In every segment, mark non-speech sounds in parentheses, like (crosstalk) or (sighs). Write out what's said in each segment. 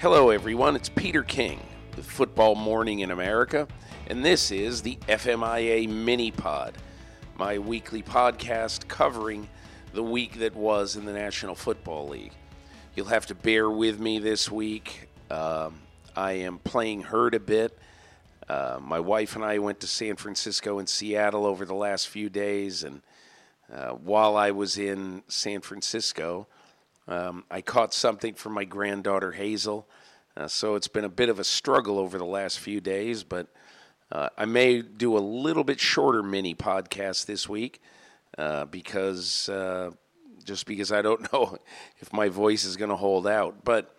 Hello, everyone. It's Peter King with Football Morning in America, and this is the FMIA Mini Pod, my weekly podcast covering the week that was in the National Football League. You'll have to bear with me this week. Um, I am playing hurt a bit. Uh, my wife and I went to San Francisco and Seattle over the last few days, and uh, while I was in San Francisco, um, I caught something from my granddaughter Hazel, uh, so it's been a bit of a struggle over the last few days, but uh, I may do a little bit shorter mini podcast this week uh, because uh, just because I don't (laughs) know if my voice is going to hold out. But,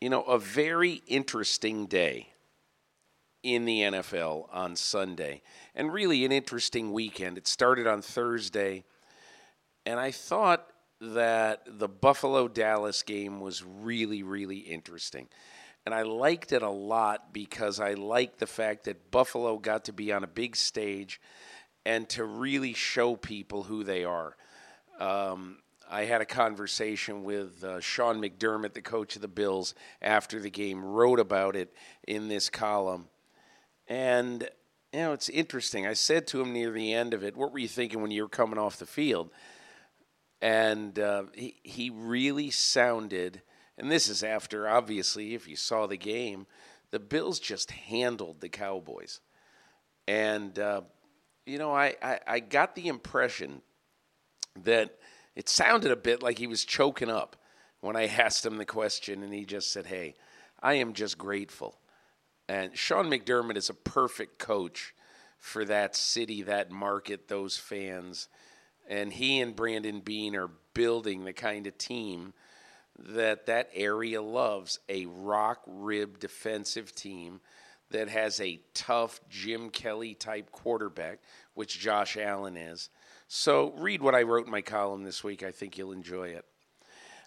you know, a very interesting day in the NFL on Sunday, and really an interesting weekend. It started on Thursday, and I thought that the Buffalo Dallas game was really, really interesting. And I liked it a lot because I liked the fact that Buffalo got to be on a big stage and to really show people who they are. Um, I had a conversation with uh, Sean McDermott, the coach of the Bills, after the game, wrote about it in this column. And, you know, it's interesting. I said to him near the end of it, What were you thinking when you were coming off the field? And uh, he he really sounded. And this is after, obviously, if you saw the game, the Bills just handled the Cowboys, and uh, you know, I, I I got the impression that it sounded a bit like he was choking up when I (laughs) asked him the question, and he just said, "Hey, I am just grateful." And Sean McDermott is a perfect coach for that city, that market, those fans and he and Brandon Beane are building the kind of team that that area loves a rock rib defensive team that has a tough Jim Kelly type quarterback, which Josh Allen is. So read what I wrote in my column this week. I think you'll enjoy it.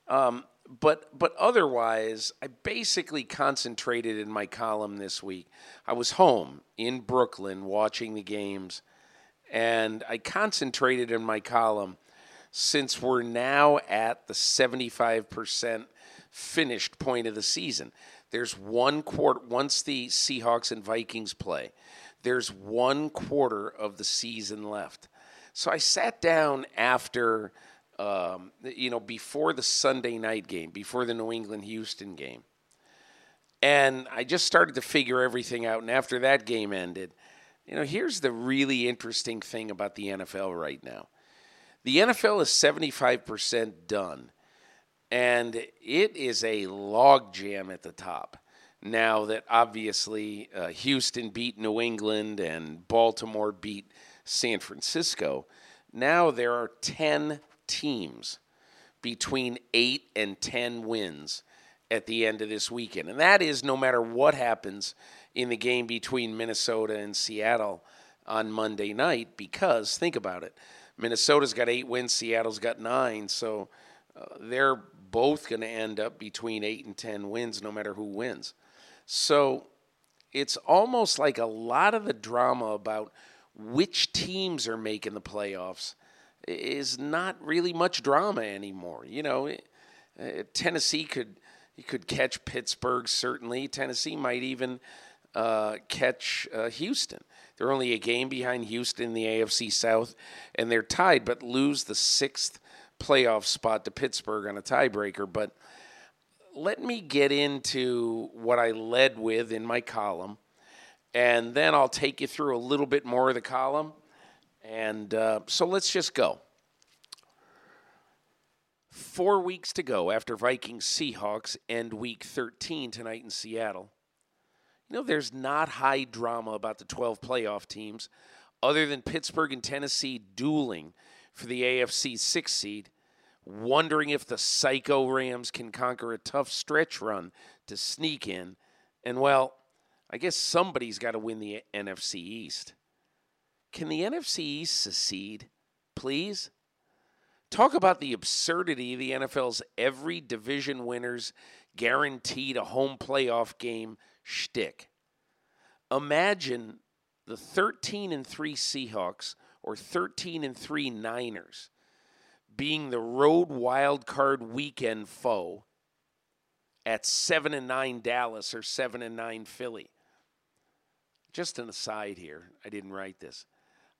Um, but but otherwise, I basically concentrated in my column this week. I was home in Brooklyn watching the games and I concentrated in my column since we're now at the 75% finished point of the season. There's one quarter, once the Seahawks and Vikings play, there's one quarter of the season left. So I sat down after, um, you know, before the Sunday night game, before the New England Houston game. And I just started to figure everything out. And after that game ended, you know, here's the really interesting thing about the NFL right now the NFL is 75% done, and it is a logjam at the top. Now that obviously uh, Houston beat New England and Baltimore beat San Francisco, now there are 10 teams between 8 and 10 wins at the end of this weekend. And that is no matter what happens in the game between Minnesota and Seattle on Monday night because think about it. Minnesota's got eight wins, Seattle's got nine. So uh, they're both going to end up between eight and 10 wins no matter who wins. So it's almost like a lot of the drama about which teams are making the playoffs is not really much drama anymore. You know, uh, Tennessee could could catch Pittsburgh certainly. Tennessee might even uh, catch uh, Houston. They're only a game behind Houston in the AFC South, and they're tied, but lose the sixth playoff spot to Pittsburgh on a tiebreaker. But let me get into what I led with in my column, and then I'll take you through a little bit more of the column. And uh, so let's just go. Four weeks to go after Vikings Seahawks end week 13 tonight in Seattle. You know, there's not high drama about the 12 playoff teams other than Pittsburgh and Tennessee dueling for the AFC six seed, wondering if the psycho Rams can conquer a tough stretch run to sneak in. And, well, I guess somebody's got to win the NFC East. Can the NFC East secede, please? Talk about the absurdity of the NFL's every division winner's guaranteed a home playoff game shtick. Imagine the 13 and 3 Seahawks or 13 and 3 Niners being the road wild card weekend foe at 7 and 9 Dallas or 7 and 9 Philly. Just an aside here, I didn't write this.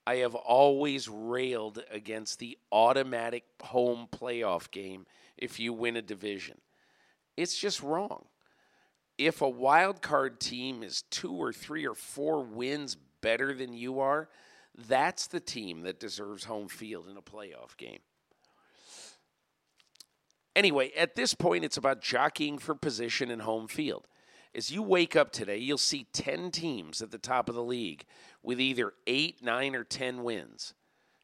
I have always railed against the automatic home playoff game if you win a division. It's just wrong. If a wild card team is two or three or four wins better than you are, that's the team that deserves home field in a playoff game. Anyway, at this point, it's about jockeying for position and home field. As you wake up today, you'll see 10 teams at the top of the league with either 8, 9, or 10 wins.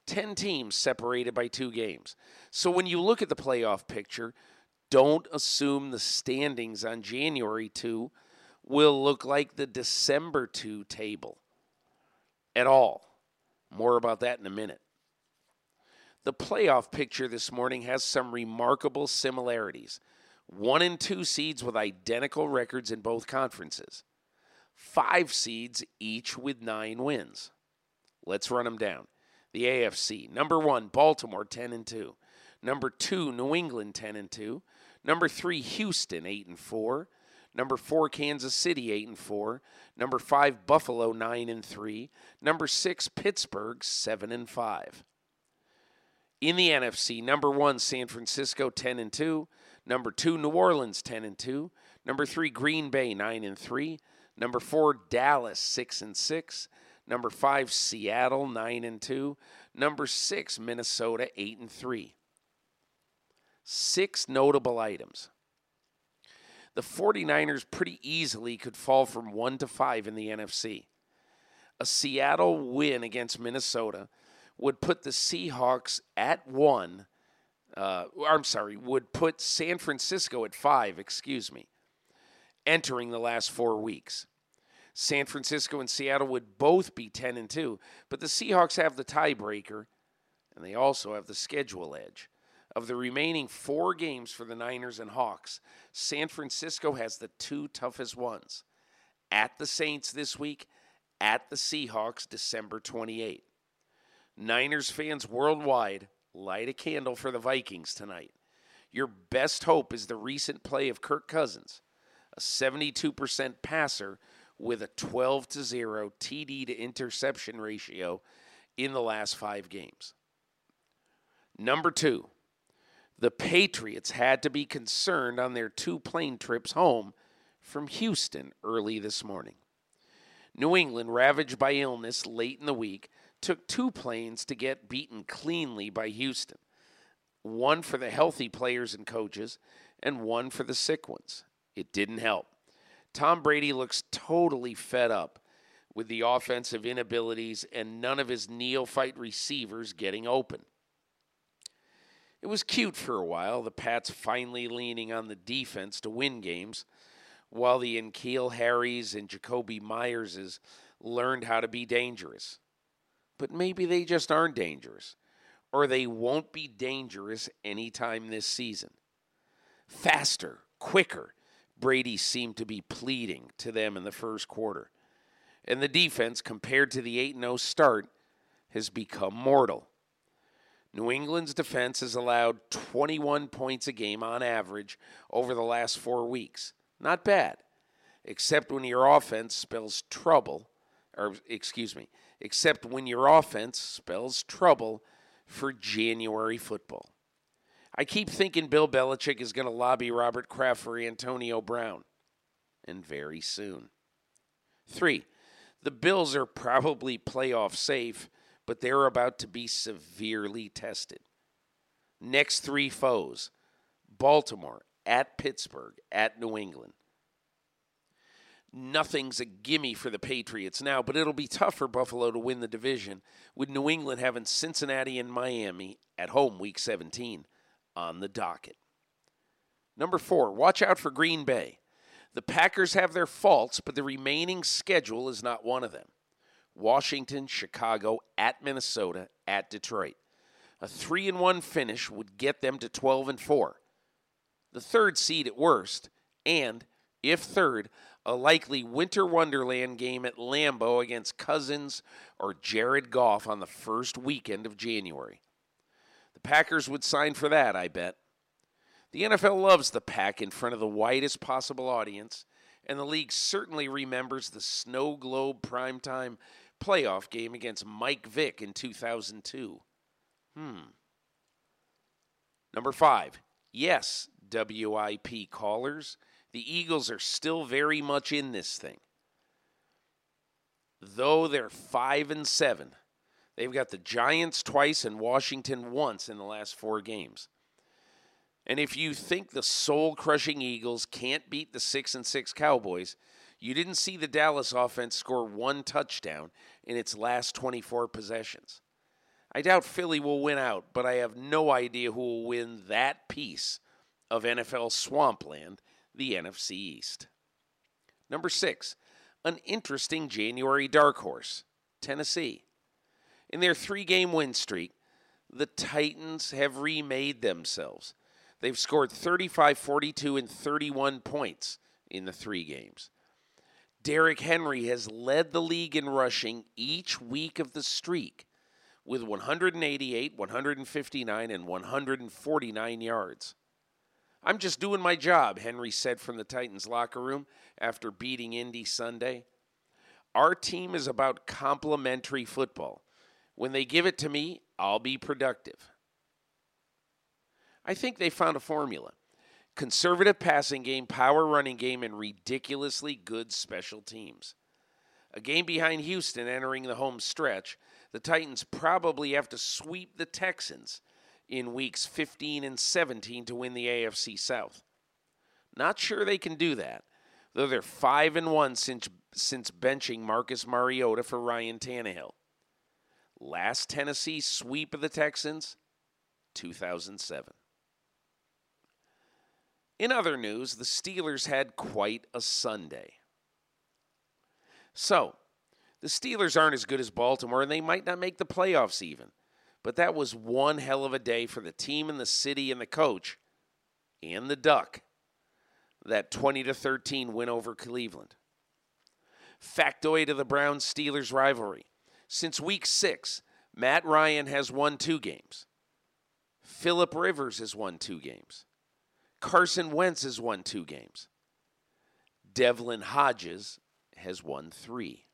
10 teams separated by two games. So when you look at the playoff picture, don't assume the standings on January 2 will look like the December 2 table at all. More about that in a minute. The playoff picture this morning has some remarkable similarities one and two seeds with identical records in both conferences, five seeds each with nine wins. Let's run them down. The AFC number one, Baltimore 10 and 2. Number two, New England 10 and 2. Number three, Houston 8 and 4. Number four, Kansas City 8 and 4. Number five, Buffalo 9 and 3. Number six, Pittsburgh 7 and 5. In the NFC, number one, San Francisco 10 and 2. Number two, New Orleans, 10 and 2. Number three, Green Bay, 9 and 3. Number four, Dallas, 6 and 6. Number five, Seattle, 9 and 2. Number six, Minnesota, 8 and 3. Six notable items. The 49ers pretty easily could fall from 1 to 5 in the NFC. A Seattle win against Minnesota would put the Seahawks at 1 uh, I'm sorry, would put San Francisco at five, excuse me, entering the last four weeks. San Francisco and Seattle would both be 10 and 2, but the Seahawks have the tiebreaker, and they also have the schedule edge. Of the remaining four games for the Niners and Hawks, San Francisco has the two toughest ones at the Saints this week, at the Seahawks December 28. Niners fans worldwide light a candle for the Vikings tonight. Your best hope is the recent play of Kirk Cousins, a 72% passer with a 12 to 0 TD to interception ratio in the last 5 games. Number 2, the Patriots had to be concerned on their two plane trips home from Houston early this morning. New England, ravaged by illness late in the week, took two planes to get beaten cleanly by Houston one for the healthy players and coaches, and one for the sick ones. It didn't help. Tom Brady looks totally fed up with the offensive inabilities and none of his neophyte receivers getting open. It was cute for a while, the Pats finally leaning on the defense to win games, while the N'Keal Harrys and Jakobi Meyerses learned how to be dangerous but maybe they just aren't dangerous, or they won't be dangerous anytime this season. Faster, quicker, Brady seemed to be pleading to them in the first quarter. And the defense, compared to the 8 0 start, has become mortal. New England's defense has allowed 21 points a game on average over the last four weeks. Not bad, except when your offense spells trouble, or excuse me, except when your offense spells trouble for January football. I keep thinking Bill Belichick is going to lobby Robert Kraft for Antonio Brown, and very soon. Three, the Bills are probably playoff safe, but they're about to be severely tested. Next three foes Baltimore, at Pittsburgh, at New England. Nothing's a gimme for the Patriots now, but it'll be tough for Buffalo to win the division, with New England having Cincinnati and Miami at home week 17 on the docket. Number four, watch out for Green Bay. The Packers have their faults, but the remaining schedule is not one of them. Washington, Chicago, at Minnesota, at Detroit. A 3 and 1 finish would get them to 12 and 4. The third seed at worst, and if third, a likely winter wonderland game at Lambeau against Cousins or Jared Goff on the first weekend of January. The Packers would sign for that, I bet. The NFL loves the pack in front of the widest possible audience, and the league certainly remembers the snow globe primetime playoff game against Mike Vick in 2002. Hmm. Number five. Yes, WIP callers. The Eagles are still very much in this thing. Though they're five and seven, they've got the Giants twice and Washington once in the last four games. And if you think the soul crushing Eagles can't beat the six and six Cowboys, you didn't see the Dallas offense score one touchdown in its last 24 possessions. I doubt Philly will win out, but I have no idea who will win that piece of NFL swampland, the NFC East. Number six, an interesting January dark horse, Tennessee. In their three game win streak, the Titans have remade themselves. They've scored 35, 42, and 31 points in the three games. Derrick Henry has led the league in rushing each week of the streak with 188, 159, and 149 yards. I'm just doing my job, Henry said from the Titans locker room after beating Indy Sunday. Our team is about complementary football. When they give it to me, I'll be productive. I think they found a formula conservative passing game, power running game, and ridiculously good special teams. A game behind Houston entering the home stretch, the Titans probably have to sweep the Texans in weeks 15 and 17 to win the AFC South. Not sure they can do that, though they're 5 and 1 since since benching Marcus Mariota for Ryan Tannehill. Last Tennessee sweep of the Texans 2007. In other news, the Steelers had quite a Sunday. So, the Steelers aren't as good as Baltimore, and they might not make the playoffs even. But that was one hell of a day for the team and the city and the coach and the Duck. That 20 to 13 win over Cleveland. Factoid of the Browns Steelers rivalry. Since week six, Matt Ryan has won two games. Philip Rivers has won two games. Carson Wentz has won two games. Devlin Hodges has won three.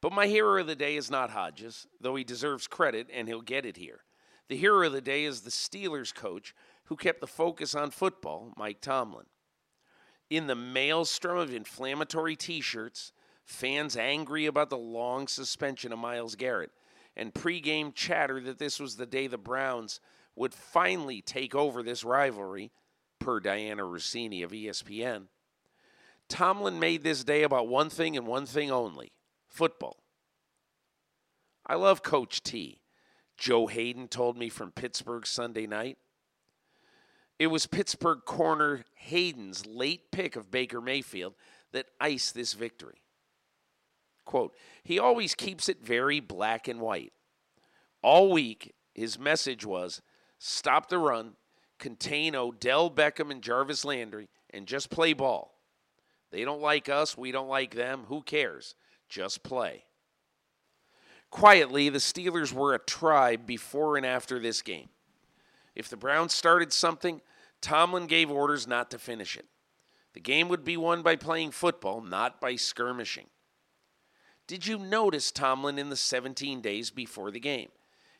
But my hero of the day is not Hodges, though he deserves credit and he'll get it here. The hero of the day is the Steelers coach who kept the focus on football, Mike Tomlin. In the maelstrom of inflammatory t shirts, fans angry about the long suspension of Myles Garrett, and pregame chatter that this was the day the Browns would finally take over this rivalry, per Dianna Russini of ESPN, Tomlin made this day about one thing and one thing only football. I love Coach T. Joe Haden told me from Pittsburgh Sunday night. It was Pittsburgh corner Haden's late pick of Baker Mayfield that iced this victory. Quote, he always keeps it very black and white. All week, his message was stop the run, contain Odell Beckham and Jarvis Landry, and just play ball. They don't like us, we don't like them. Who cares? Just play. Quietly, the Steelers were a tribe before and after this game. If the Browns started something, Tomlin gave orders not to finish it. The game would be won by playing football, not by skirmishing. Did you notice Tomlin in the 17 days before the game?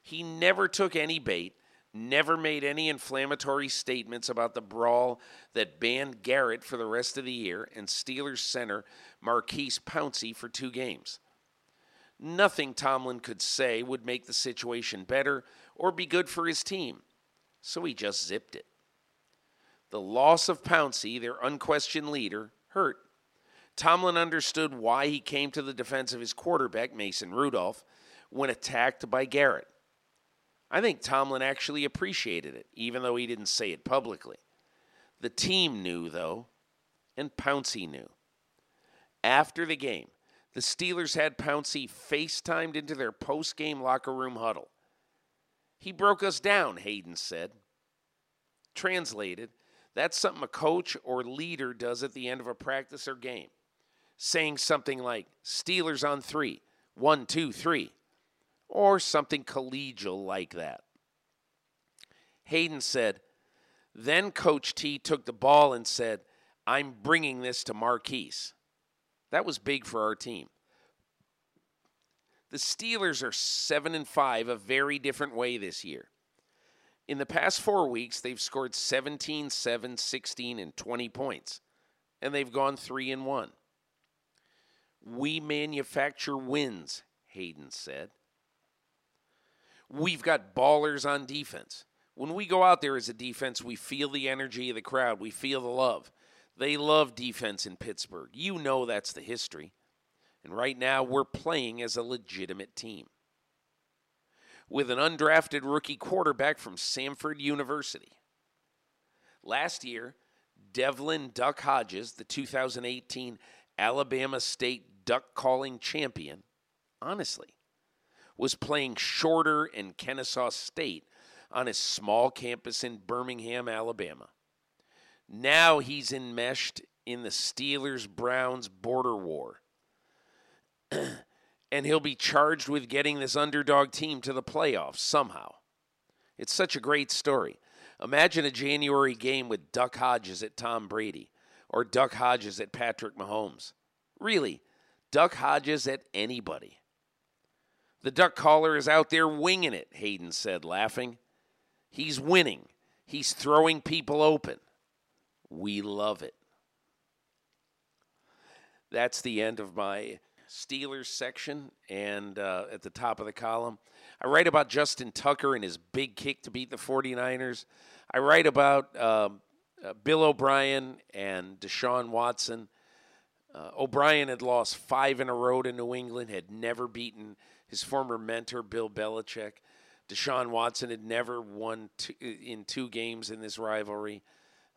He never took any bait, never made any inflammatory statements about the brawl that banned Garrett for the rest of the year and Steelers center Maurkice Pouncey for two games. Nothing Tomlin could say would make the situation better or be good for his team, so he just zipped it. The loss of Pouncey, their unquestioned leader, hurt. Tomlin understood why he came to the defense of his quarterback, Mason Rudolph, when attacked by Garrett. I think Tomlin actually appreciated it, even though he didn't say it publicly. The team knew, though, and Pouncey knew. After the game, the Steelers had Pouncey FaceTimed into their post game locker room huddle. He broke us down, Haden said. Translated, that's something a coach or leader does at the end of a practice or game saying something like Steelers on three, one, two, three, or something collegial like that. Haden said, Then Coach T took the ball and said, I'm bringing this to Maurkice. That was big for our team. The Steelers are 7 and 5 a very different way this year. In the past 4 weeks, they've scored 17, 7, 16 and 20 points, and they've gone 3 and 1. We manufacture wins, Haden said. We've got ballers on defense. When we go out there as a defense, we feel the energy of the crowd, we feel the love. They love defense in Pittsburgh. You know that's the history. And right now, we're playing as a legitimate team. With an undrafted rookie quarterback from Samford University. Last year, Devlin Duck Hodges, the 2018 Alabama State duck calling champion, honestly, was playing shorter in Kennesaw State on his small campus in Birmingham, Alabama. Now he's enmeshed in the Steelers Browns border war. (clears throat) and he'll be charged with getting this underdog team to the playoffs somehow. It's such a great story. Imagine a January game with Duck Hodges at Tom Brady or Duck Hodges at Patrick Mahomes. Really, Duck Hodges at anybody. The duck caller is out there winging it, Haden said, laughing. He's winning. He's throwing people open. We love it. That's the end of my Steelers section. And uh, at the top of the column, I write about Justin Tucker and his big kick to beat the 49ers. I write about um, uh, Bill O'Brien and Deshaun Watson uh, O'Brien had lost five in a row to New England, had never beaten his former mentor, Bill Belichick. Deshaun Watson had never won two, in two games in this rivalry.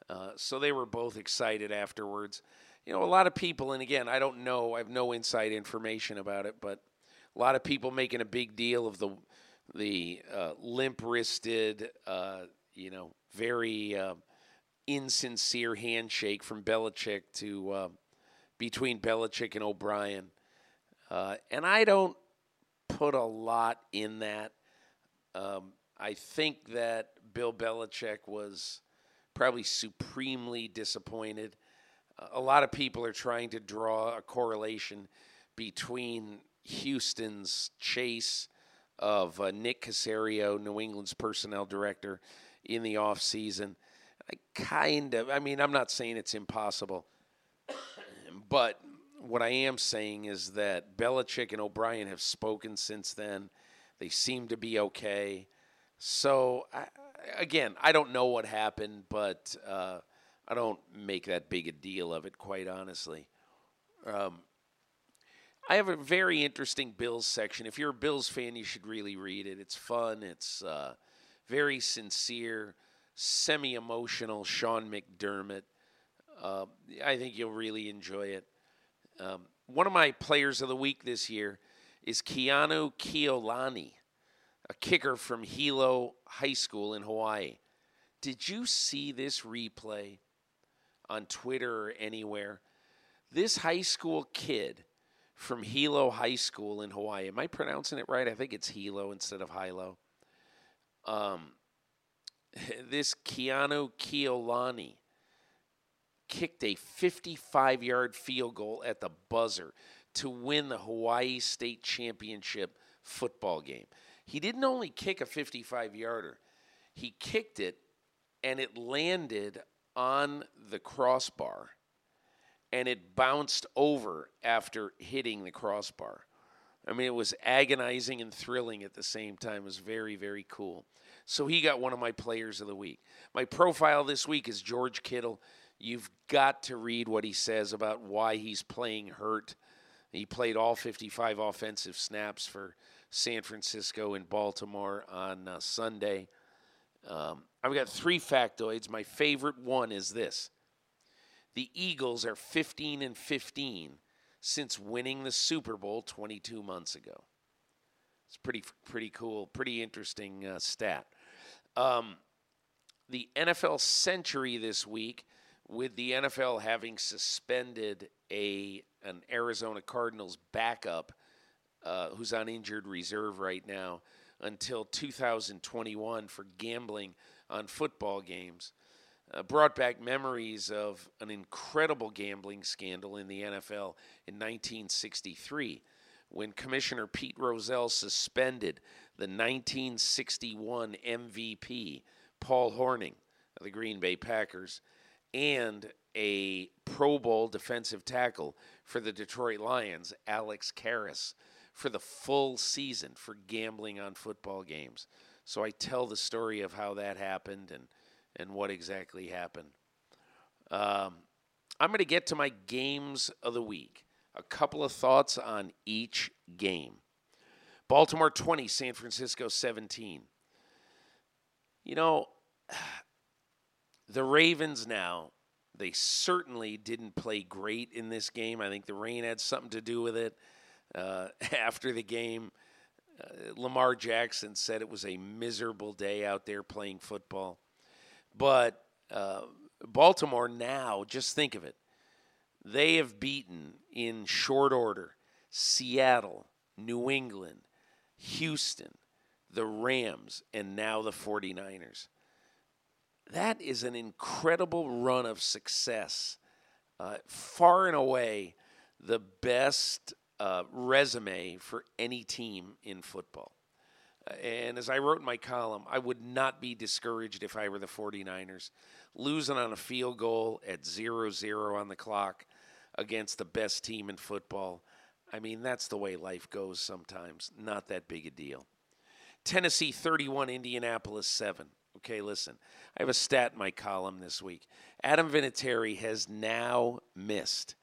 Uh, so they were both excited afterwards. You know, a lot of people, and again, I don't know, I have no inside information about it, but a lot of people making a big deal of the the uh, limp wristed, uh, you know, very uh, insincere handshake from Belichick to uh, between Belichick and O'Brien. Uh, and I don't put a lot in that. Um, I think that Bill Belichick was probably supremely disappointed. A lot of people are trying to draw a correlation between Houston's chase of uh, Nick Caserio, New England's personnel director, in the offseason. I kind of, I mean, I'm not saying it's impossible. But what I am saying is that Belichick and O'Brien have spoken since then. They seem to be okay. So, I, again, I don't know what happened, but uh, I don't make that big a deal of it, quite honestly. Um, I have a very interesting Bills section. If you're a Bills fan, you should really read it. It's fun, it's uh, very sincere, semi emotional. Sean McDermott. Uh, I think you'll really enjoy it. Um, one of my players of the week this year is Keanu Keolani, a kicker from Hilo High School in Hawaii. Did you see this replay on Twitter or anywhere? This high school kid from Hilo High School in Hawaii. Am I pronouncing it right? I think it's Hilo instead of Hilo. Um, (laughs) this Keanu Keolani kicked a 55 yard field goal at the buzzer to win the Hawaii State Championship football game. He didn't only kick a 55 yarder, he kicked it and it landed on the crossbar and it bounced over after hitting the crossbar. I mean, it was agonizing and thrilling at the same time. It was very, very cool. So he got one of my players of the week. My profile this week is George Kittle. You've got to read what he says about why he's playing hurt. He played all 55 offensive snaps for San Francisco and Baltimore on uh, Sunday. Um, I've got three factoids. My favorite one is this the Eagles are 15 and 15 since winning the Super Bowl 22 months ago. It's pretty pretty cool, pretty interesting uh, stat. Um, the NFL Century this week, with the NFL having suspended a an Arizona Cardinals backup uh, who's on injured reserve right now until 2021 for gambling on football games uh, brought back memories of an incredible gambling scandal in the NFL in 1963 when Commissioner Pete Rozelle suspended the 1961 MVP Paul Hornung of the Green Bay Packers and a Pro Bowl defensive tackle for the Detroit Lions, Alex Karras, for the full season for gambling on football games. So I tell the story of how that happened and and what exactly happened. Um, I'm going to get to my games of the week. A couple of thoughts on each game. Baltimore 20, San Francisco 17. You know, the Ravens now, they certainly didn't play great in this game. I think the rain had something to do with it. Uh, (laughs) after the game, uh, Lamar Jackson said it was a miserable day out there playing football. But uh, Baltimore now, just think of it. They have beaten in short order Seattle, New England, Houston, the Rams, and now the 49ers. That is an incredible run of success. Uh, far and away the best uh, resume for any team in football. And as I wrote in my column, I would not be discouraged if I were the 49ers. Losing on a field goal at 0 0 on the clock against the best team in football. I mean, that's the way life goes sometimes. Not that big a deal. Tennessee 31, Indianapolis 7. Okay, listen. I have a stat in my column this week. Adam Vinatieri has now missed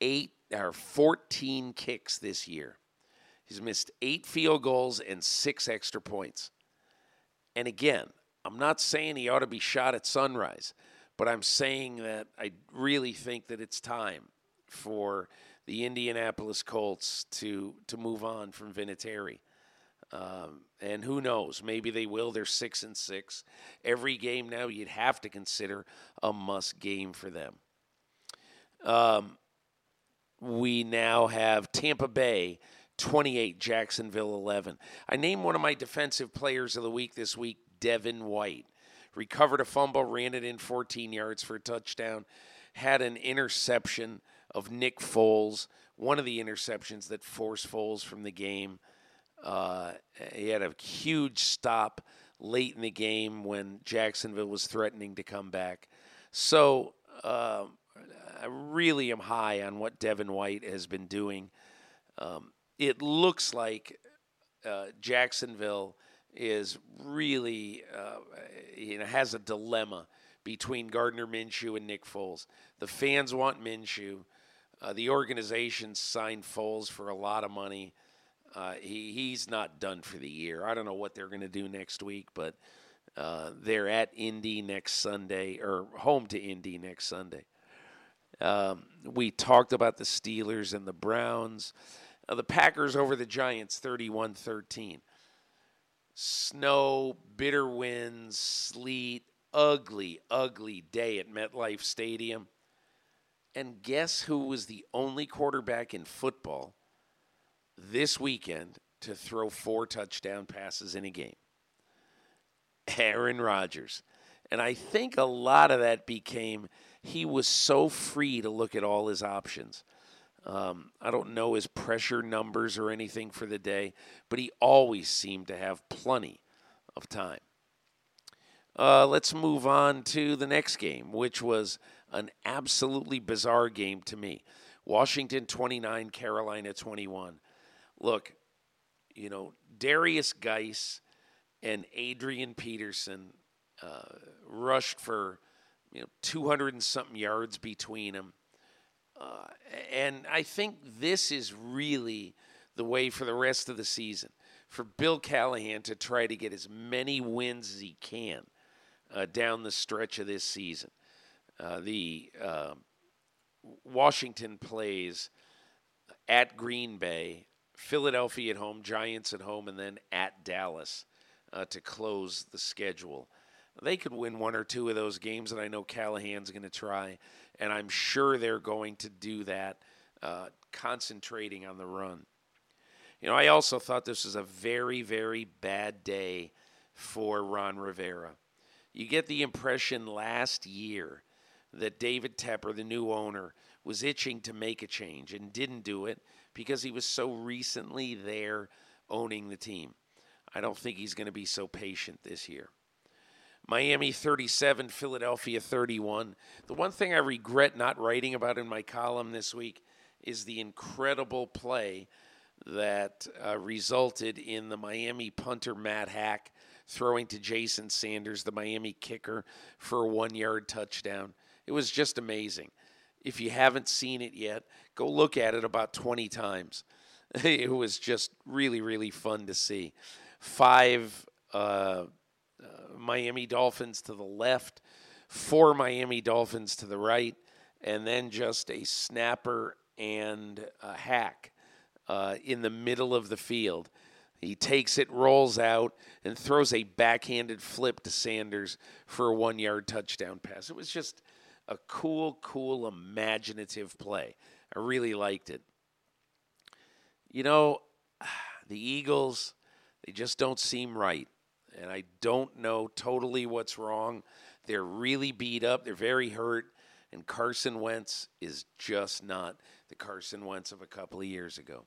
eight or 14 kicks this year. He's missed eight field goals and six extra points. And again, I'm not saying he ought to be shot at sunrise, but I'm saying that I really think that it's time for the Indianapolis Colts to to move on from Vinatieri. Um, and who knows? Maybe they will. They're six and six. Every game now, you'd have to consider a must game for them. Um, we now have Tampa Bay 28, Jacksonville 11. I named one of my defensive players of the week this week, Devin White. Recovered a fumble, ran it in 14 yards for a touchdown, had an interception of Nick Foles, one of the interceptions that forced Foles from the game. Uh, he had a huge stop late in the game when Jacksonville was threatening to come back. So uh, I really am high on what Devin White has been doing. Um, it looks like uh, Jacksonville is really uh, you know has a dilemma between Gardner Minshew and Nick Foles. The fans want Minshew. Uh, the organization signed Foles for a lot of money. Uh, he he's not done for the year. I don't know what they're going to do next week, but uh, they're at Indy next Sunday or home to Indy next Sunday. Um, we talked about the Steelers and the Browns. Uh, the Packers over the Giants 31 13. Snow, bitter winds, sleet, ugly, ugly day at MetLife Stadium. And guess who was the only quarterback in football this weekend to throw four touchdown passes in a game? Aaron Rodgers. And I think a lot of that became he was so free to look at all his options. Um, I don't know his pressure numbers or anything for the day, but he always seemed to have plenty of time. Uh, let's move on to the next game, which was an absolutely bizarre game to me. Washington 29, Carolina 21. Look, you know, Derrius Guice and Adrian Peterson uh, rushed for you know 200 and something yards between them. Uh, and I think this is really the way for the rest of the season for Bill Callahan to try to get as many wins as he can uh, down the stretch of this season. Uh, the uh, Washington plays at Green Bay, Philadelphia at home, Giants at home, and then at Dallas uh, to close the schedule. They could win one or two of those games, and I know Callahan's going to try, and I'm sure they're going to do that, uh, concentrating on the run. You know, I also thought this was a very, very bad day for Ron Rivera. You get the impression last year that David Tepper, the new owner, was itching to make a change and didn't do it because he was so recently there owning the team. I don't think he's going to be so patient this year. Miami 37, Philadelphia 31. The one thing I regret not writing about in my column this week is the incredible play that uh, resulted in the Miami punter Matt Haack throwing to Jason Sanders, the Miami kicker, for a one yard touchdown. It was just amazing. If you haven't seen it yet, go look at it about 20 times. (laughs) It was just really, really fun to see. Five uh, uh, Miami Dolphins to the left, four Miami Dolphins to the right, and then just a snapper and a Haack uh, in the middle of the field. He takes it, rolls out, and throws a backhanded flip to Sanders for a one yard touchdown pass. It was just a cool, cool, imaginative play. I really liked it. You know, (sighs) the Eagles, they just don't seem right. And I don't know totally what's wrong. They're really beat up, they're very hurt. And Carson Wentz is just not the Carson Wentz of a couple of years ago.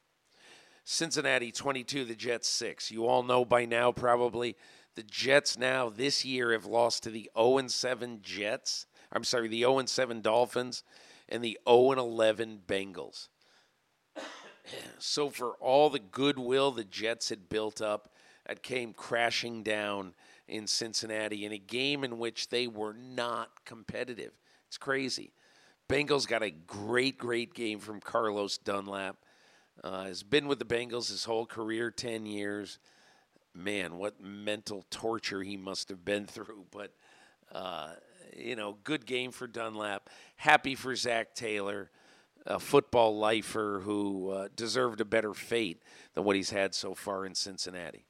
Cincinnati 22, the Jets 6. You all know by now, probably, the Jets now this year have lost to the 0 7 Jets I'm sorry, the 0 7 Dolphins and the 0 11 Bengals. (clears throat) So, for all the goodwill the Jets had built up, it came crashing down in Cincinnati in a game in which they were not competitive. It's crazy. Bengals got a great, great game from Carlos Dunlap. Uh, has been with the Bengals his whole career, 10 years. Man, what mental torture he must have been (laughs) through. But uh, you know, good game for Dunlap. Happy for Zac Taylor, a football lifer who uh, deserved a better fate than what he's had so far in Cincinnati.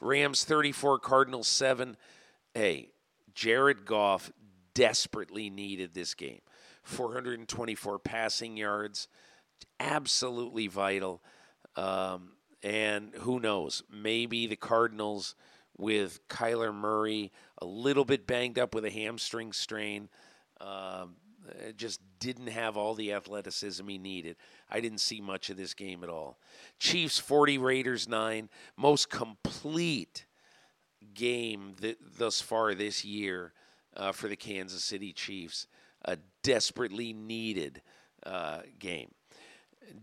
Rams 34, Cardinals 7. Hey, Jared Goff desperately needed this game. 424 passing yards, absolutely vital. Um, and who knows? Maybe the Cardinals with Kyler Murray a little bit banged up with a hamstring strain. Um, just didn't have all the athleticism he needed. I didn't see much of this game at all. Chiefs 40, Raiders 9. Most complete game th- thus far this year uh, for the Kansas City Chiefs. A desperately needed uh, game.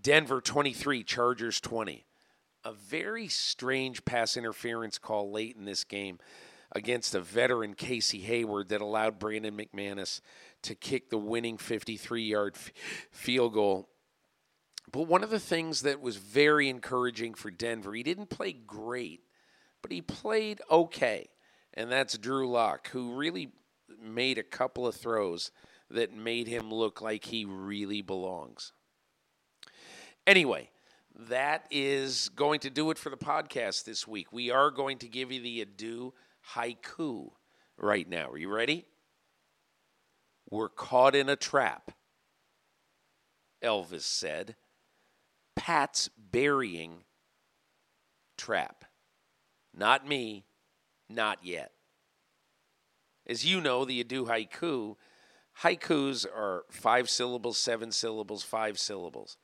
Denver 23, Chargers 20 a very strange pass interference call late in this game against a veteran Casey Hayward that allowed Brandon McManus to kick the winning 53 yard f- field goal. But one of the things that was very encouraging for Denver, he didn't play great, but he played okay. And that's Drew Lock, who really made a couple of throws that made him look like he really belongs. Anyway, that is going to do it for the podcast this week. We are going to give you the adieu haiku right now. Are you ready? We're caught in a trap, Elvis said. Pat's burying trap. Not me, not yet. As you know, the adieu haiku, haikus are five syllables, seven syllables, five syllables.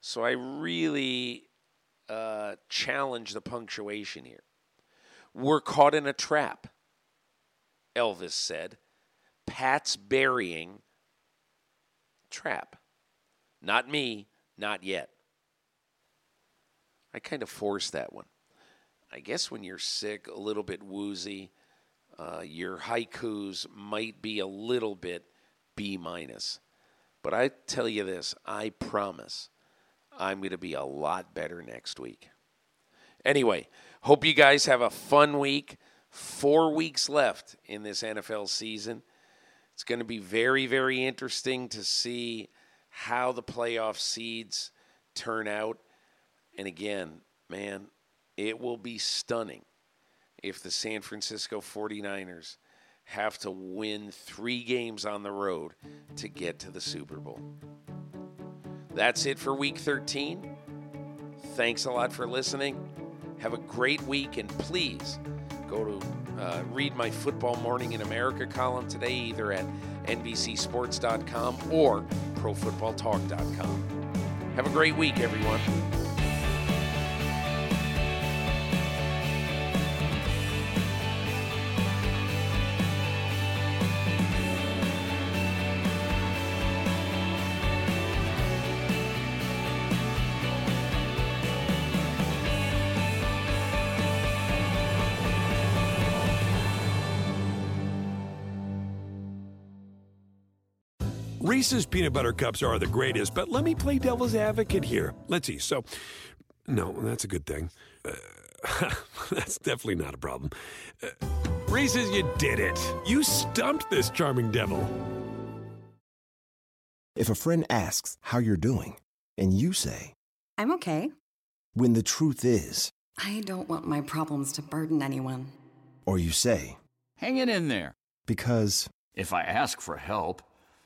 So I really uh, challenge the punctuation here. We're caught in a trap, Elvis said. Pat's burying trap. Not me, not yet. I kind of forced that one. I guess when you're sick, a little bit woozy, uh, your haikus might be a little bit B minus. But I tell you this, I promise I'm going to be a lot better next week. Anyway, hope you guys have a fun week. Four weeks left in this NFL season. It's going to be very, very interesting to see how the playoff seeds turn out. And again, man, it will be stunning if the San Francisco 49ers have to win three games on the road to get to the Super Bowl. That's it for week 13. Thanks a lot for listening. Have a great week, and please go to uh, read my Football Morning in America column today, either at NBCSports.com or ProFootballTalk.com. Have a great week, everyone. Reese's peanut butter cups are the greatest, but let me play devil's advocate here. Let's see. So, no, that's a good thing. Uh, (laughs) that's definitely not a problem. Uh, Reese's, you did it. You stumped this charming devil. If a friend asks how you're doing, and you say, I'm okay. when the truth is, I don't want my problems to burden anyone. or you say, Hang it in there. because, If I ask for help,